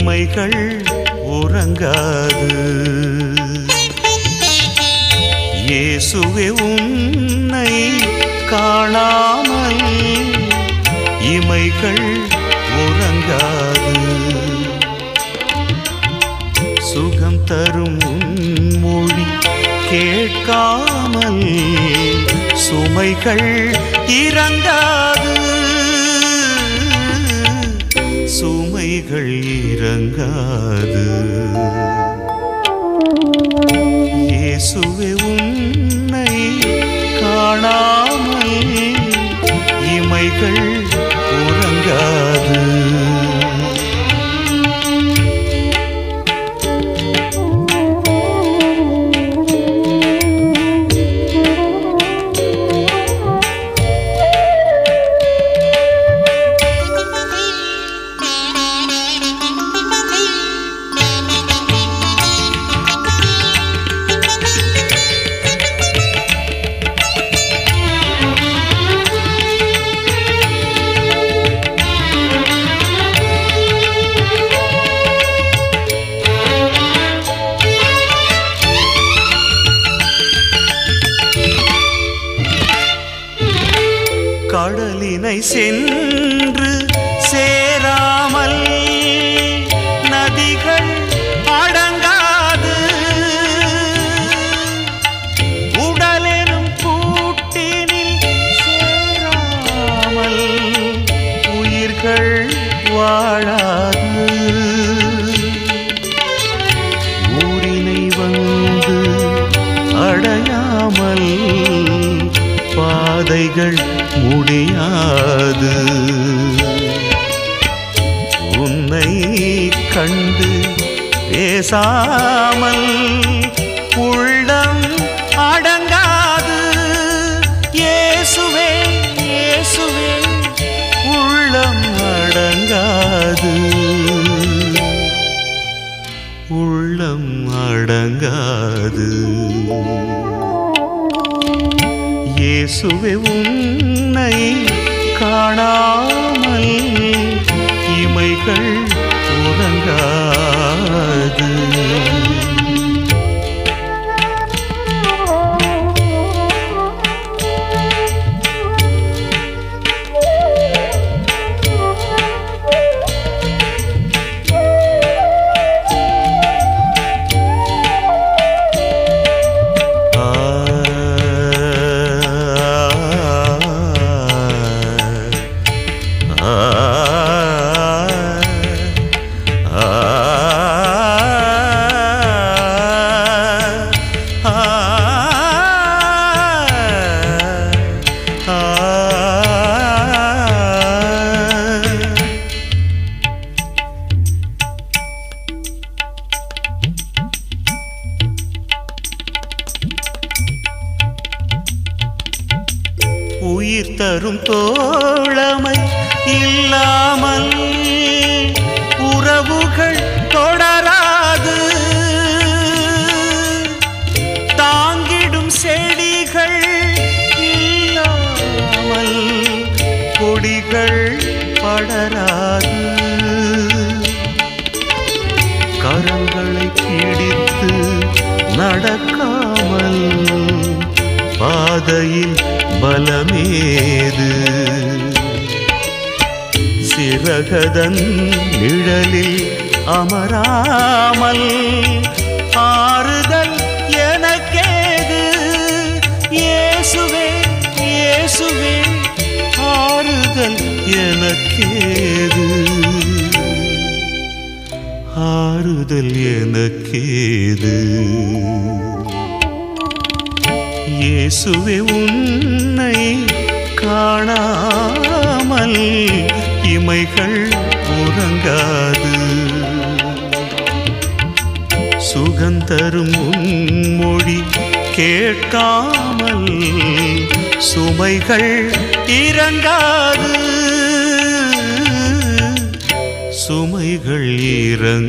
இமைகள் உறங்காது. இயேசுவே உன்னை காணாமல் இமைகள் உறங்காது. சுகம் தரும் மொழி கேட்காமல் சுமைகள் இறங்காது. சுமைகள் இறங்காது. இயேசுவே உன்னை காணாமல் இமைகள் உறங்காது. கடலினை சென்று சேராமல் நதிகள் அடங்காது. உடலெனும் கூட்டினில் சேராமல் உயிர்கள் வாழாது. ஊரினை வந்து அடையாமல் பாதைகள் பேசாமல் உள்ளம் அடங்காது. இயேசுவே இயேசுவே உள்ளம் அடங்காது. உள்ளம் அடங்காது. இயேசுவே உன்னை காணா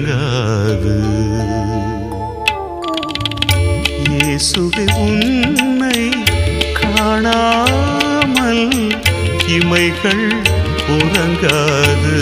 இறங்காது. இயேசுவே உன்னை காணாமல் இமைகள் உறங்காது.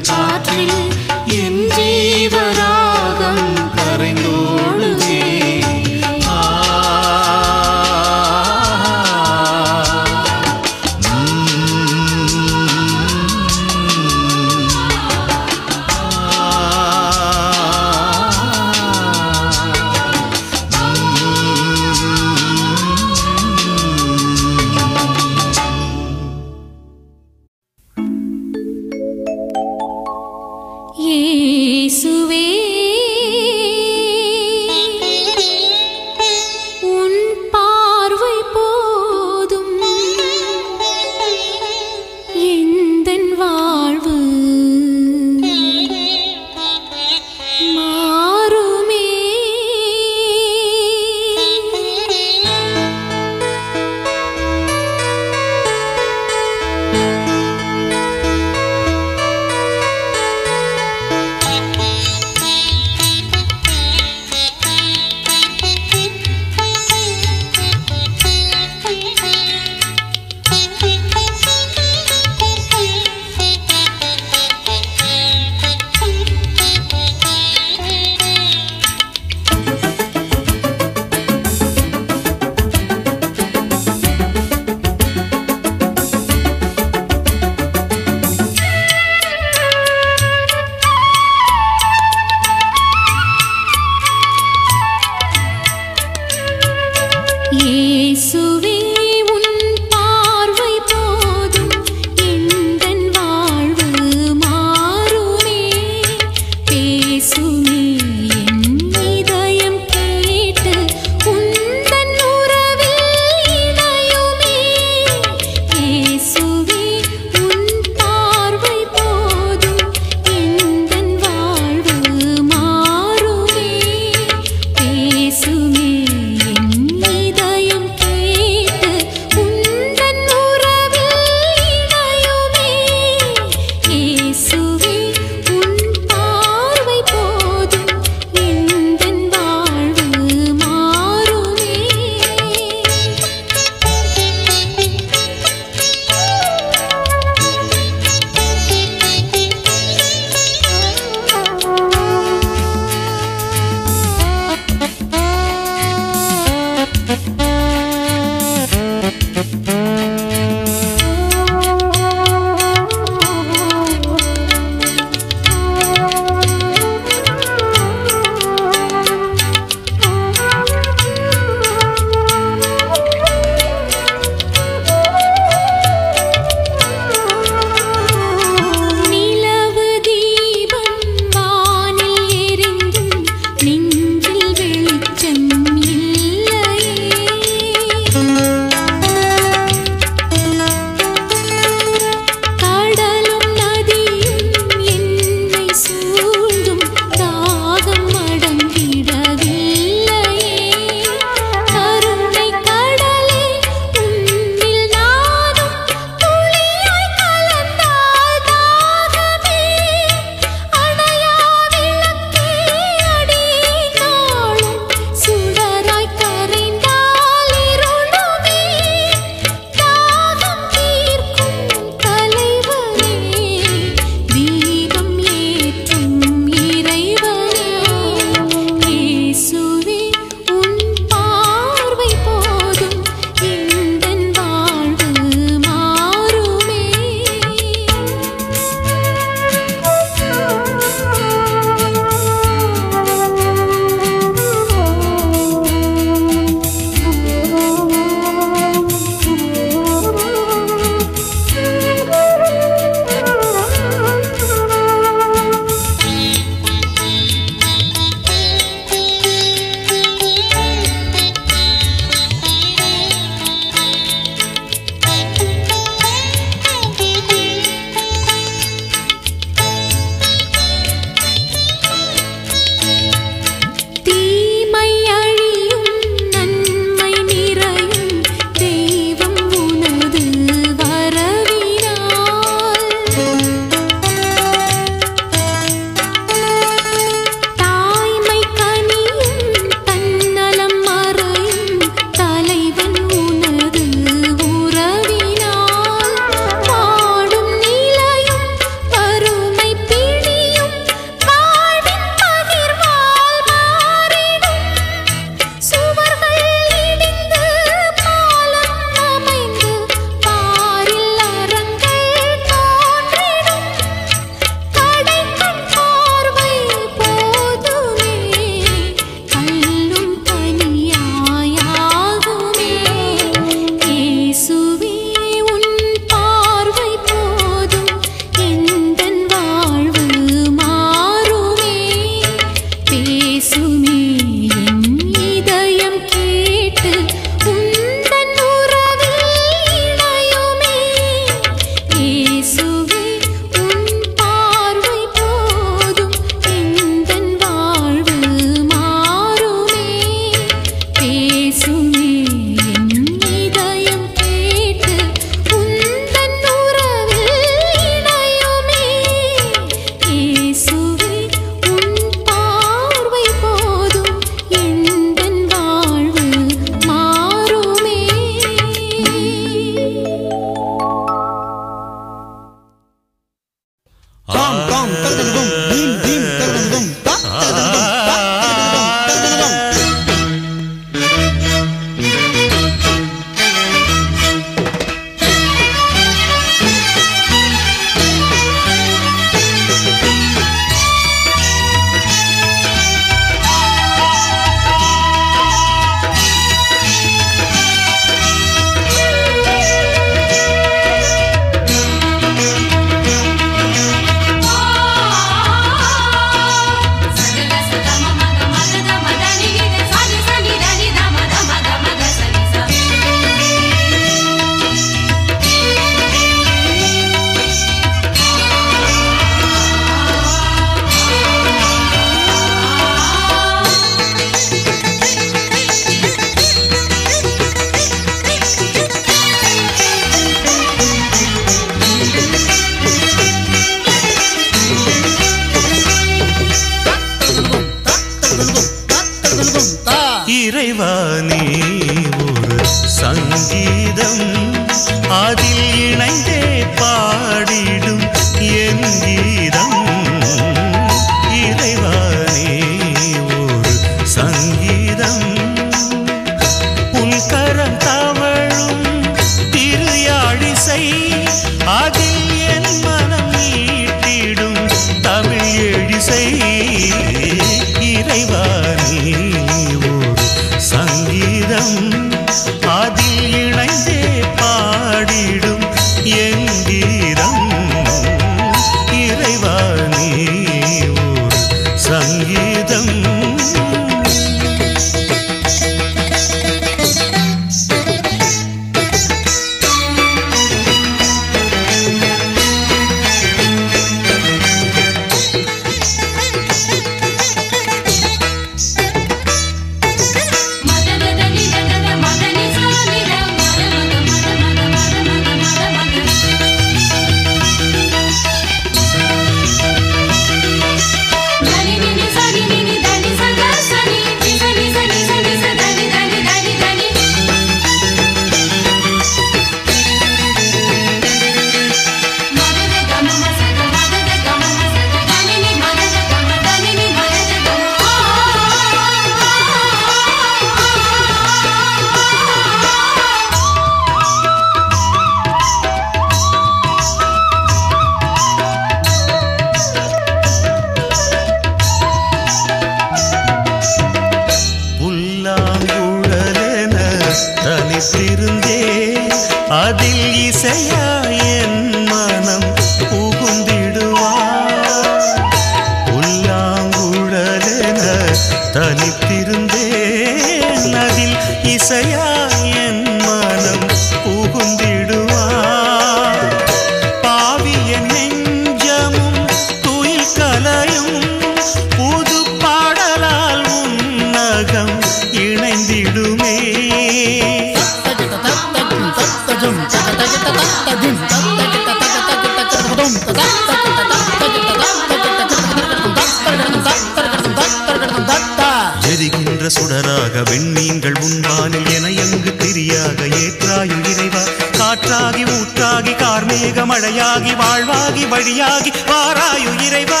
வழியாகி வாழ்வாகி வழியாகி வாராயு இறைவா.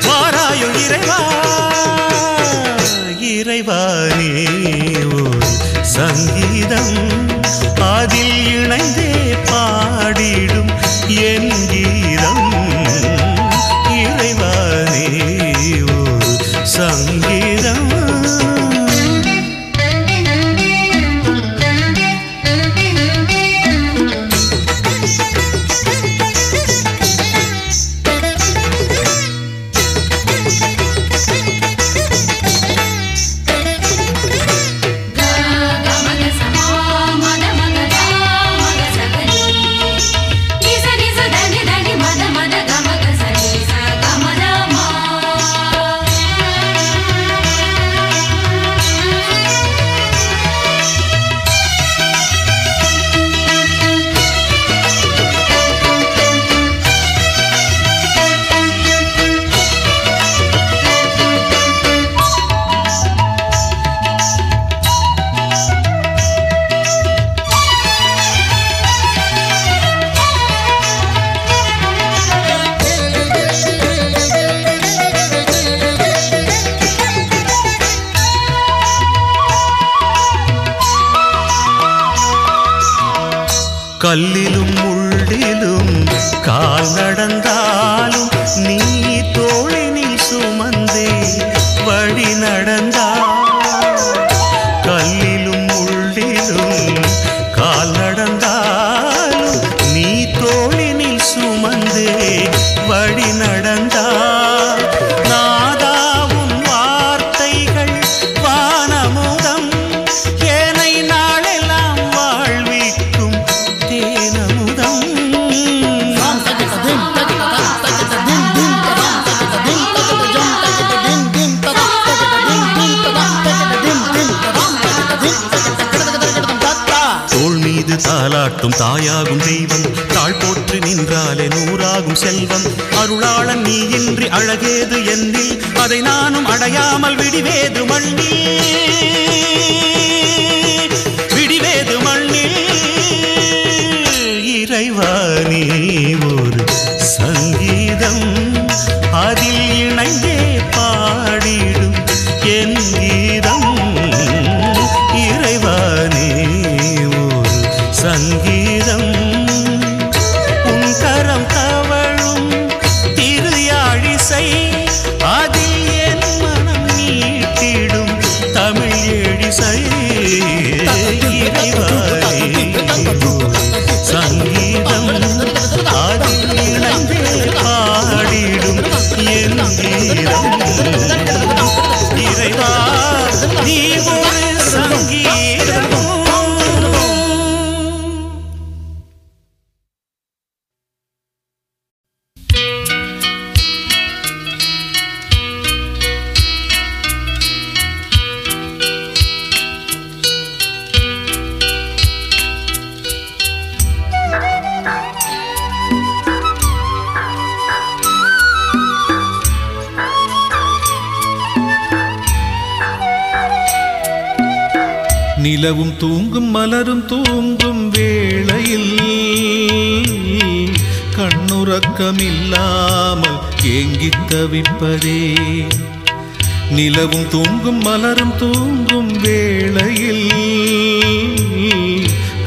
வாராயு இறைவா. இறைவானே ஒரு சங்கீதம். அதில் இணைந்து காட்டிலும் காக்கும் தாயாகும் தெய்வம். தாழ் போற்று நின்றாலே நூறாகும் செல்வம். அருளாளன் நீ இன்றி அழகேது என்னில். அதை நானும் அடையாமல் விடிவேது மண்ணில். விடிவேது மண்ணில். இறைவானே நிலவும் தூங்கும் மலரும் தூங்கும் வேளையில் கண்ணுறக்கமில்லாமல் ஏங்கி தவிப்பதே. நிலவும் தூங்கும் மலரும் தூங்கும் வேளையில்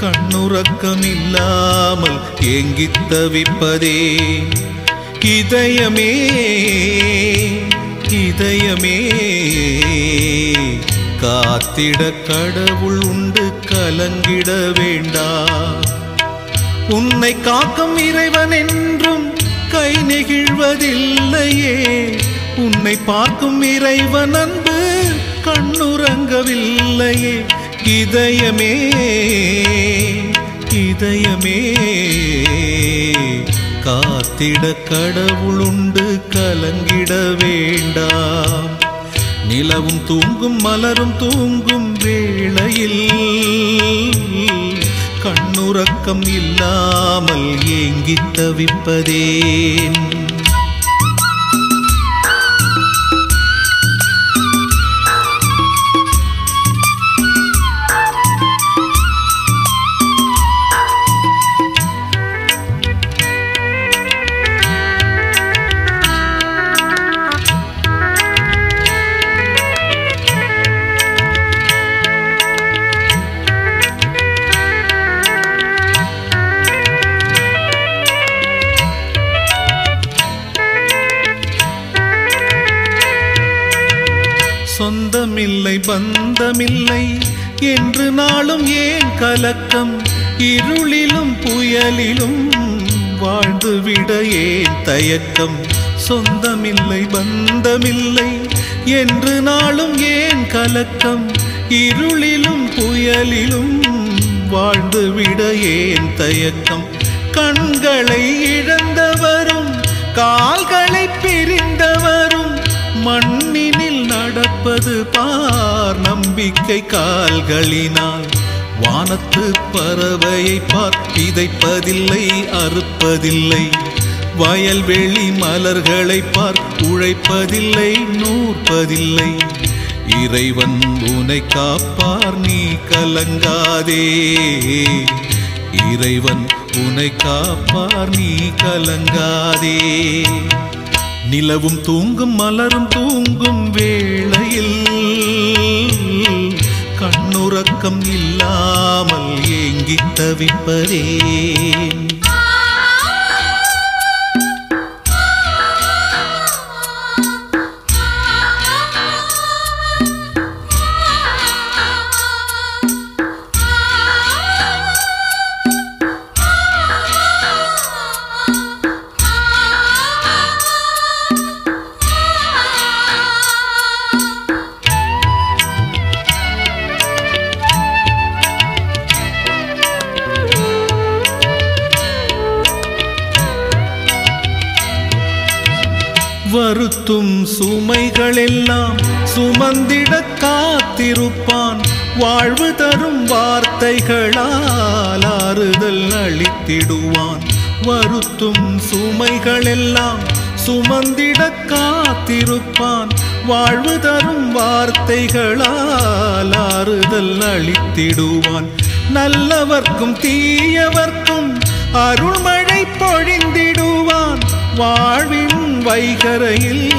கண்ணுறக்கமில்லாமல் ஏங்கி தவிப்பதே. இதயமே இதயமே காத்திட கடவுள் உண்டு கலங்கிட வேண்டா. உன்னை காக்கும் இறைவன் என்றும் கை நெகிழ்வதில்லையே. உன்னை பார்க்கும் இறைவன் அன்பு கண்ணுறங்கவில்லையே. இதயமே இதயமே. காத்திட கடவுள் உண்டு கலங்கிட வேண்டாம் நிலவும் தூங்கும் மலரும் தூங்கும் வேளையில் கண்ணுறக்கம் இல்லாமல் ஏங்கித் தவிப்பதேன். பந்தமில்லை என்று நாளும் ஏன் கலக்கம்? இருளிலும் புயலிலும் வாழ்ந்துவிட ஏன் தயக்கம்? சொந்தமில்லை பந்தமில்லை. என்று நாளும் ஏன் கலக்கம்? இருளிலும் புயலிலும் வாழ்ந்துவிட ஏன் தயக்கம்? கண்களை இழந்தவரும் கால்களை பிரிந்தவரும் மண் நம்பிக்கை கால்களினால். வானத்து பறவையை பார்ப்பிதைப்பதில்லை அறுப்பதில்லை. வயல்வெளி மலர்களை பார் உழைப்பதில்லை நூற்பதில்லை. இறைவன் உனை காப்பார் நீ கலங்காதே. இறைவன் உனை காப்பார் நீ கலங்காதே. நிலவும் தூங்கும் மலரும் தூங்கும் வேளையில் உறக்கம் இல்லாமல் ஏங்கித் தவிப்பதே. வருத்தும் சுமைகளெல்லாம் சுமந்திட காத்திருப்பான். வாழ்வு தரும் வார்த்தைகளால் ஆறுதல் அளித்திடுவான் வருத்தும் சுமைகளெல்லாம் சுமந்திட காத்திருப்பான். வாழ்வு தரும் வார்த்தைகளால் ஆறுதல் அளித்திடுவான் நல்லவர்க்கும் தீயவர்க்கும் அருள்மழை பொழிந்திடுவான். வாழ்வில் வைகரையில்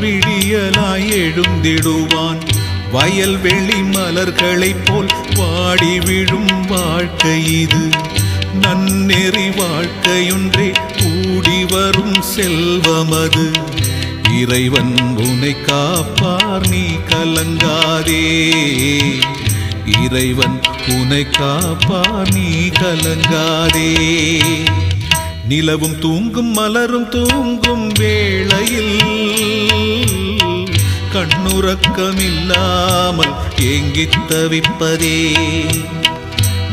விடியலாய் எழுந்திடுவான். வயல் வெளி மலர்களைப் போல் வாடி விழும் வாழ்க்கை இது. நன்னெறி வாழ்க்கையொன்றே கூடி வரும் செல்வமது. இறைவன் உனை காப்பார் நீ கலங்காதே. இறைவன் உனை காப்பார் நீ கலங்காதே. நிலவும் தூங்கும் மலரும் தூங்கும் வேளையில் கண்ணுறக்கமில்லாமல் ஏங்கித் தவிப்பதே.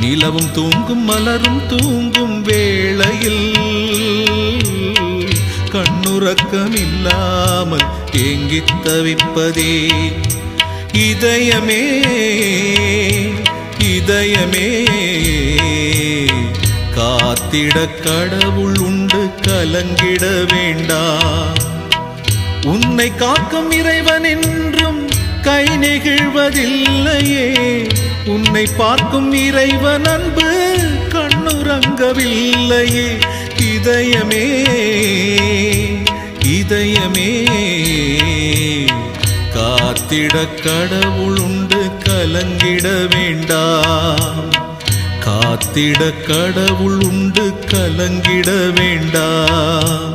நிலவும் தூங்கும் மலரும் தூங்கும் வேளையில் கண்ணுறக்கமில்லாமல் ஏங்கித் தவிப்பதே. இதயமே இதயமே காத்திட கடவுள் உண்டு கலங்கிட வேண்டா. உன்னை காக்கும் இறைவன் என்றும் கை நெகிழ்வதில்லையே. உன்னை பார்க்கும் இறைவன் அன்பு கண்ணுறங்கவில்லையே. இதயமே இதயமே. காத்திட கடவுள் உண்டு கலங்கிட வேண்டாம் காத்திட கடவுள் உண்டு கலங்கிட வேண்டாம்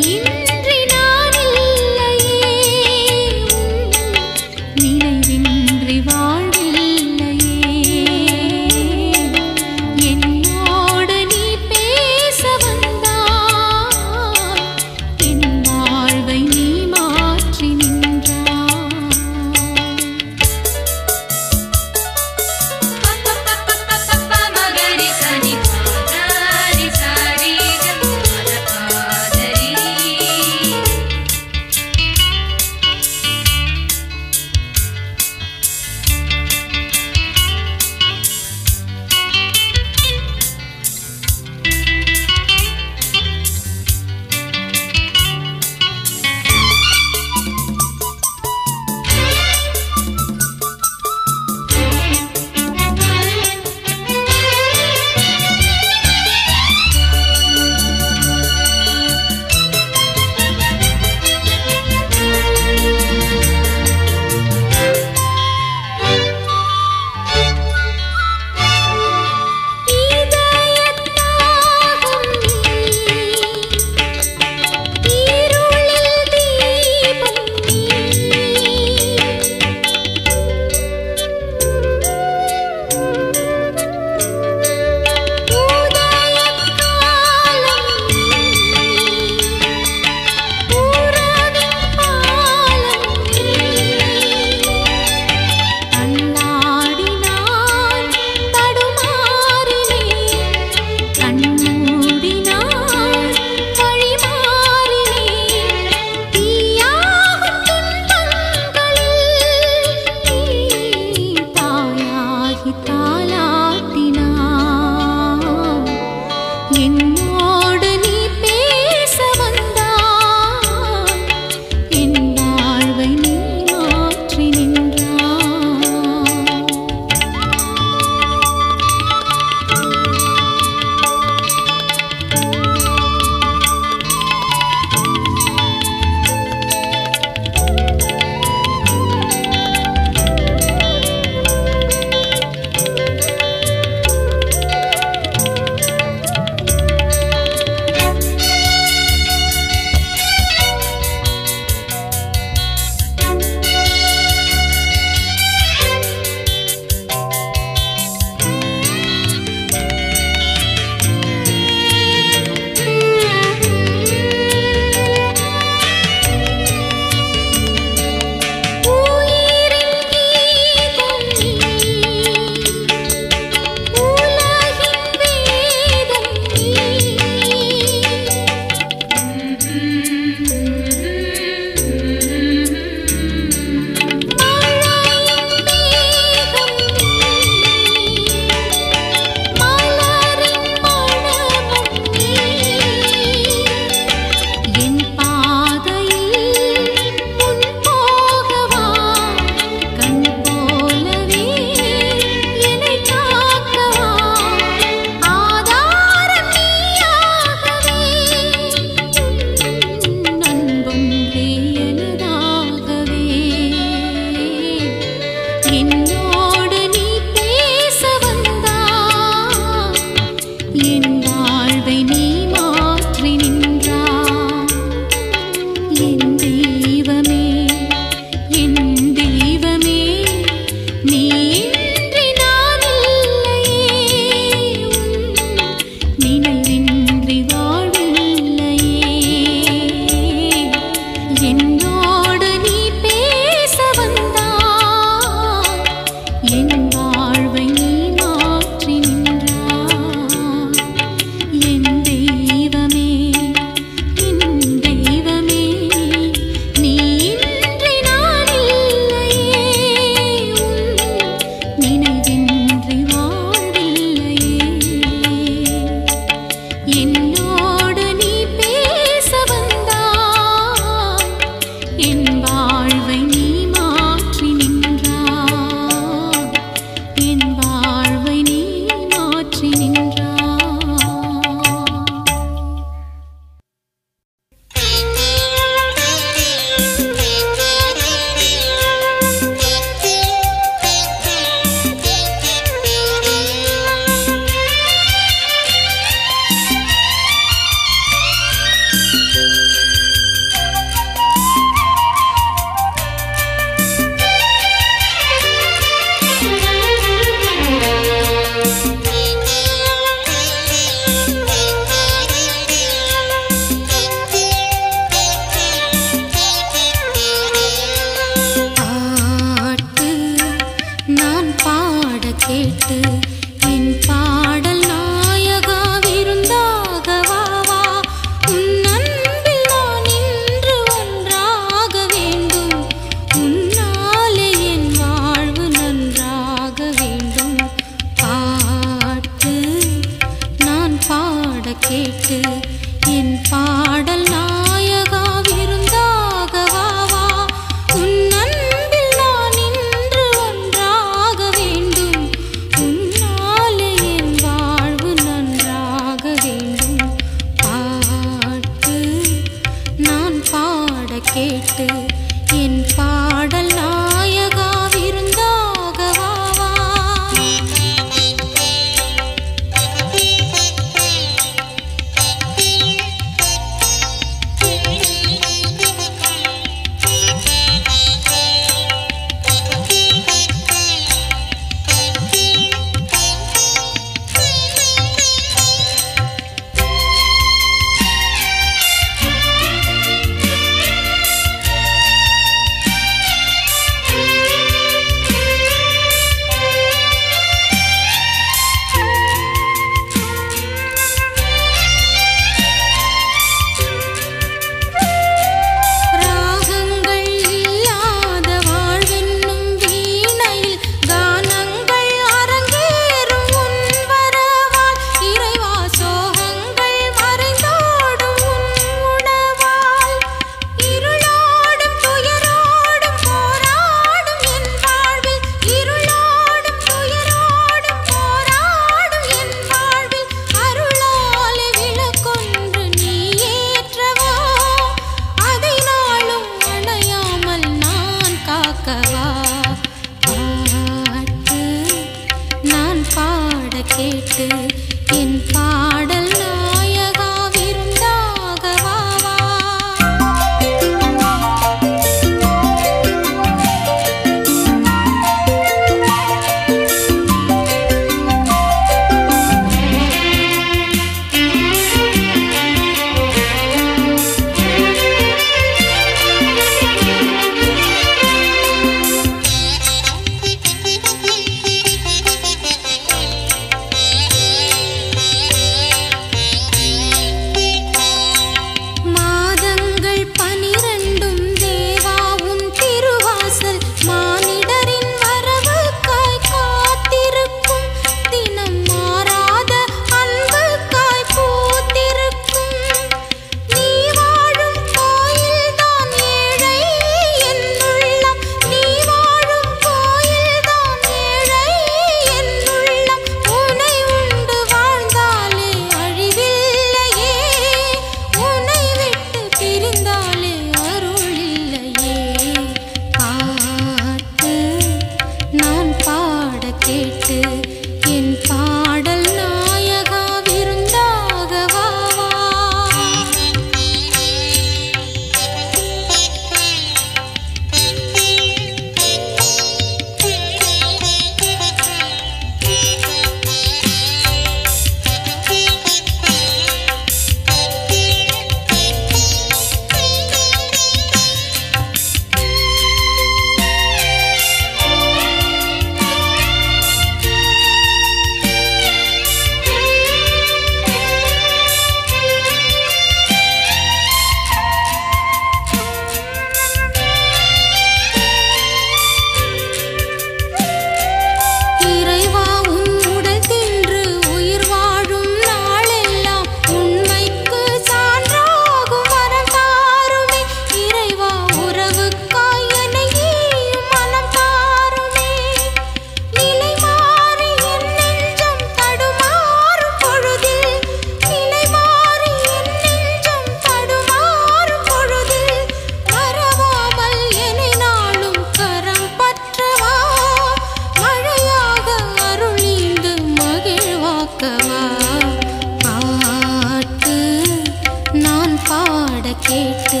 கேட்டு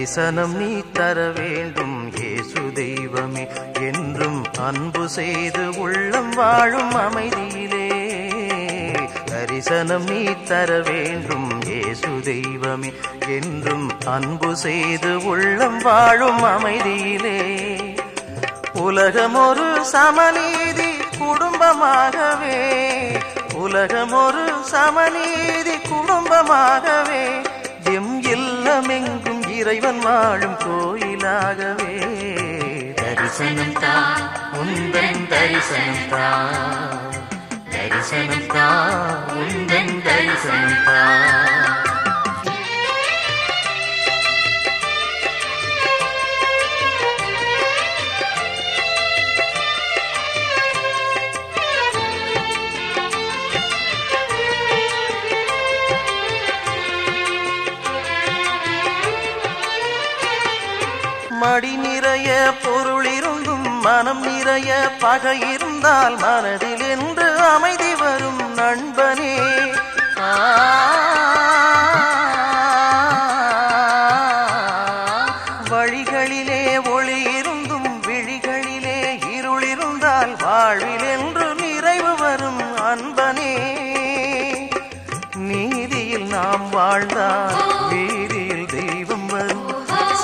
தரிசனம் நீ தர வேண்டும். ஏசு தெய்வமே என்றும் அன்பு செய்து உள்ளம் வாழும் அமைதியிலே. தரிசனம் நீ தர வேண்டும். ஏசு தெய்வமே என்றும் அன்பு செய்து உள்ளம் வாழும் அமைதியிலே. உலகம் ஒரு சமநீதி குடும்பமாகவே. உலகம் ஒரு சமநீதி குடும்பமாகவே. எம் இல்லமெங்கும் இறைவன் வாழும் கோயிலாகவே. தரிசனம் தா உந்தன் தரிசனம் தா. தரிசனம் தா உந்தன் தரிசனம் தா. மடி நிறைய பொருள் இருந்தும் மனம் நிறைய பகை இருந்தால் மனதில் என்று அமைதி வரும் நண்பனே. வழிகளிலே ஒளி இருந்தும் விழிகளிலே இருள் இருந்தால் வாழ்வில் என்று நிறைவு வரும் அன்பனே. நீதியில் நாம் வாழ்ந்தால் வீதியில் தெய்வம் வரும்.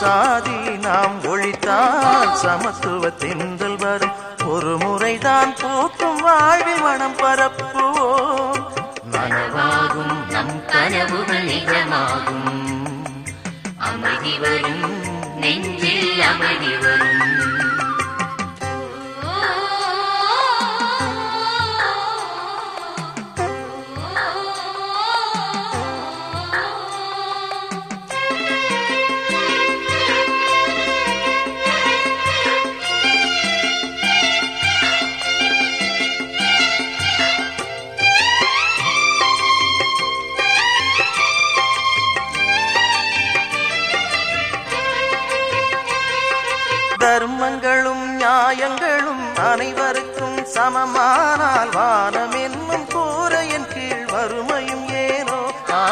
சாதி நாம் ஒழித்தால் சமத்துவ தென்றல் வரும் ஒரு முறைதான் பூக்கும் வாழ்வில் மனம் பரப்புவோம். நனவாகும் நம் கனவுகள் நிஜமாகும். அமைதி வரும் நெஞ்சில் அமைதி வரும். நியாயங்களும் அனைவருக்கும் சமமானால் வானம் என்னும் கூரையின் கீழ் வறுமையும் ஏனோ? ஆ.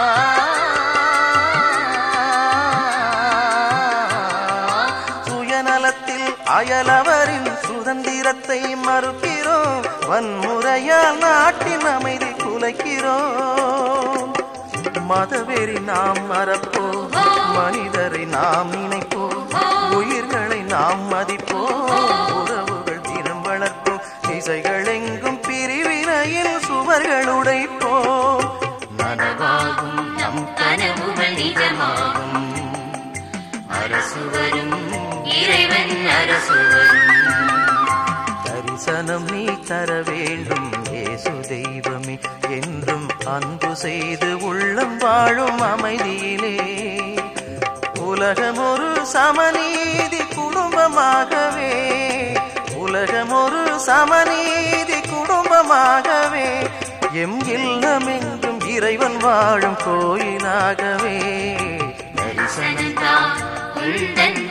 சுயநலத்தில் அயலவரின் சுதந்திரத்தை மறுக்கிறோம். வன்முறையால் நாட்டின் அமைதி குலைக்கிறோம். மதவெறி நாம் மறப்போம். மனிதரை நாம் நினைப்போம் உயிர்களை நாம் மதிப்போம். இறைவன் தரிசனம் நீ தர வேண்டும் ஏசு தெய்வமே. என்றும் அன்பு செய்து உள்ளம் வாழும் அமைதியிலே. உலகம் ஒரு சமநீதி குடும்பமாகவே. உலகம் ஒரு சமநீதி குடும்பமாகவே. எம் இல்லம் இல்லமெங்கும் இறைவன் வாழும் கோயிலாகவே. தரிசனந்தா உந்தன்